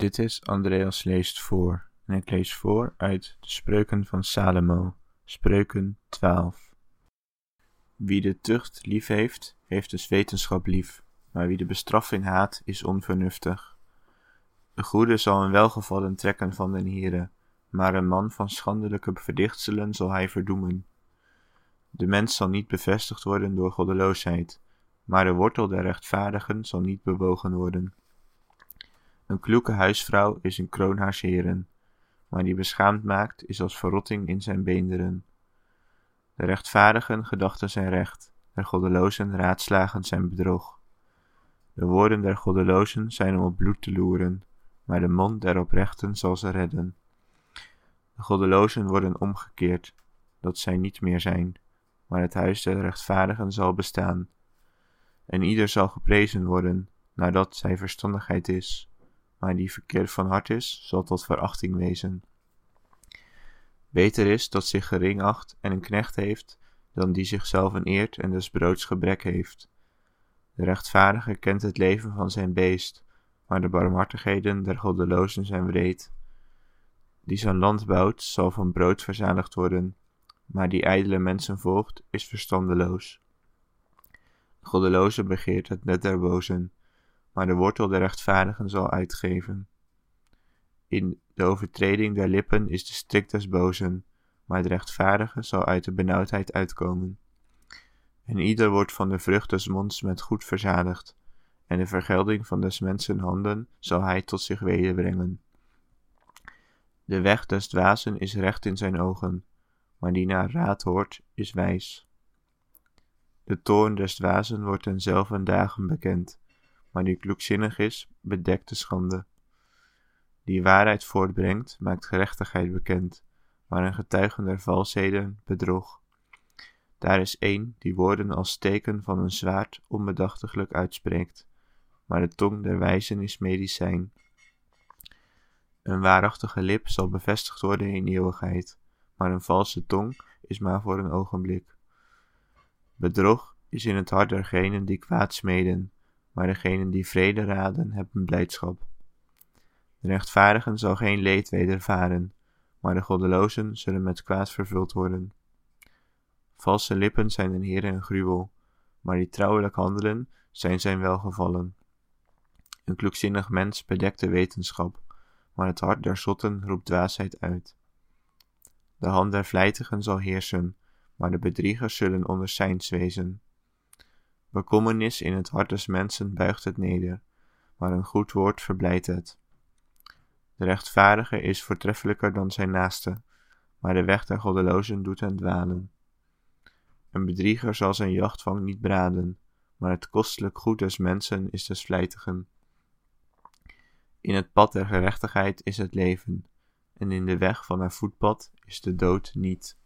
Dit is Andreas leest voor en ik lees voor uit de Spreuken van Salomo, Spreuken 12. Wie de tucht lief heeft, heeft dus wetenschap lief, maar wie de bestraffing haat, is onvernuftig. De goede zal een welgevallen trekken van den Heere, maar een man van schandelijke verdichtselen zal hij verdoemen. De mens zal niet bevestigd worden door goddeloosheid, maar de wortel der rechtvaardigen zal niet bewogen worden. Een kloeke huisvrouw is een kroon haars heren, maar die beschaamd maakt is als verrotting in zijn beenderen. De rechtvaardigen gedachten zijn recht, de goddelozen raadslagen zijn bedrog. De woorden der goddelozen zijn om op bloed te loeren, maar de mond der oprechten zal ze redden. De goddelozen worden omgekeerd, dat zij niet meer zijn, maar het huis der rechtvaardigen zal bestaan. En ieder zal geprezen worden, nadat zij verstandigheid is maar die verkeerd van hart is, zal tot verachting wezen. Beter is dat zich gering acht en een knecht heeft, dan die zichzelf eert en des broods gebrek heeft. De rechtvaardige kent het leven van zijn beest, maar de barmhartigheden der goddelozen zijn wreed. Die zijn land bouwt, zal van brood verzadigd worden, maar die ijdele mensen volgt, is verstandeloos. De goddeloze begeert het net der bozen, maar de wortel der rechtvaardigen zal uitgeven. In de overtreding der lippen is de strik des bozen, maar de rechtvaardige zal uit de benauwdheid uitkomen. En ieder wordt van de vrucht des monds met goed verzadigd, en de vergelding van des mensen handen zal hij tot zich wederbrengen. De weg des dwazen is recht in zijn ogen, maar die naar raad hoort, is wijs. De toorn des dwazen wordt ten zelfde dagen bekend, maar die kloekzinnig is, bedekt de schande. Die waarheid voortbrengt, maakt gerechtigheid bekend, maar een getuigen der valsheden bedrog. Daar is één die woorden als steken van een zwaard onbedachtiglijk uitspreekt, maar de tong der wijzen is medicijn. Een waarachtige lip zal bevestigd worden in eeuwigheid, maar een valse tong is maar voor een ogenblik. Bedrog is in het hart dergenen die kwaad smeden, maar degenen die vrede raden hebben blijdschap. De rechtvaardigen zal geen leed wedervaren, maar de goddelozen zullen met kwaad vervuld worden. Valse lippen zijn een Heer een gruwel, maar die trouwelijk handelen zijn zijn welgevallen. Een kloekzinnig mens bedekt de wetenschap, maar het hart der zotten roept dwaasheid uit. De hand der vlijtigen zal heersen, maar de bedriegers zullen onder zijns wezen. Bekommernis in het hart des mensen buigt het neder, maar een goed woord verblijdt het. De rechtvaardige is voortreffelijker dan zijn naaste, maar de weg der goddelozen doet hen dwalen. Een bedrieger zal zijn jachtvang niet braden, maar het kostelijk goed des mensen is des vlijtigen. In het pad der gerechtigheid is het leven, en in de weg van haar voetpad is de dood niet.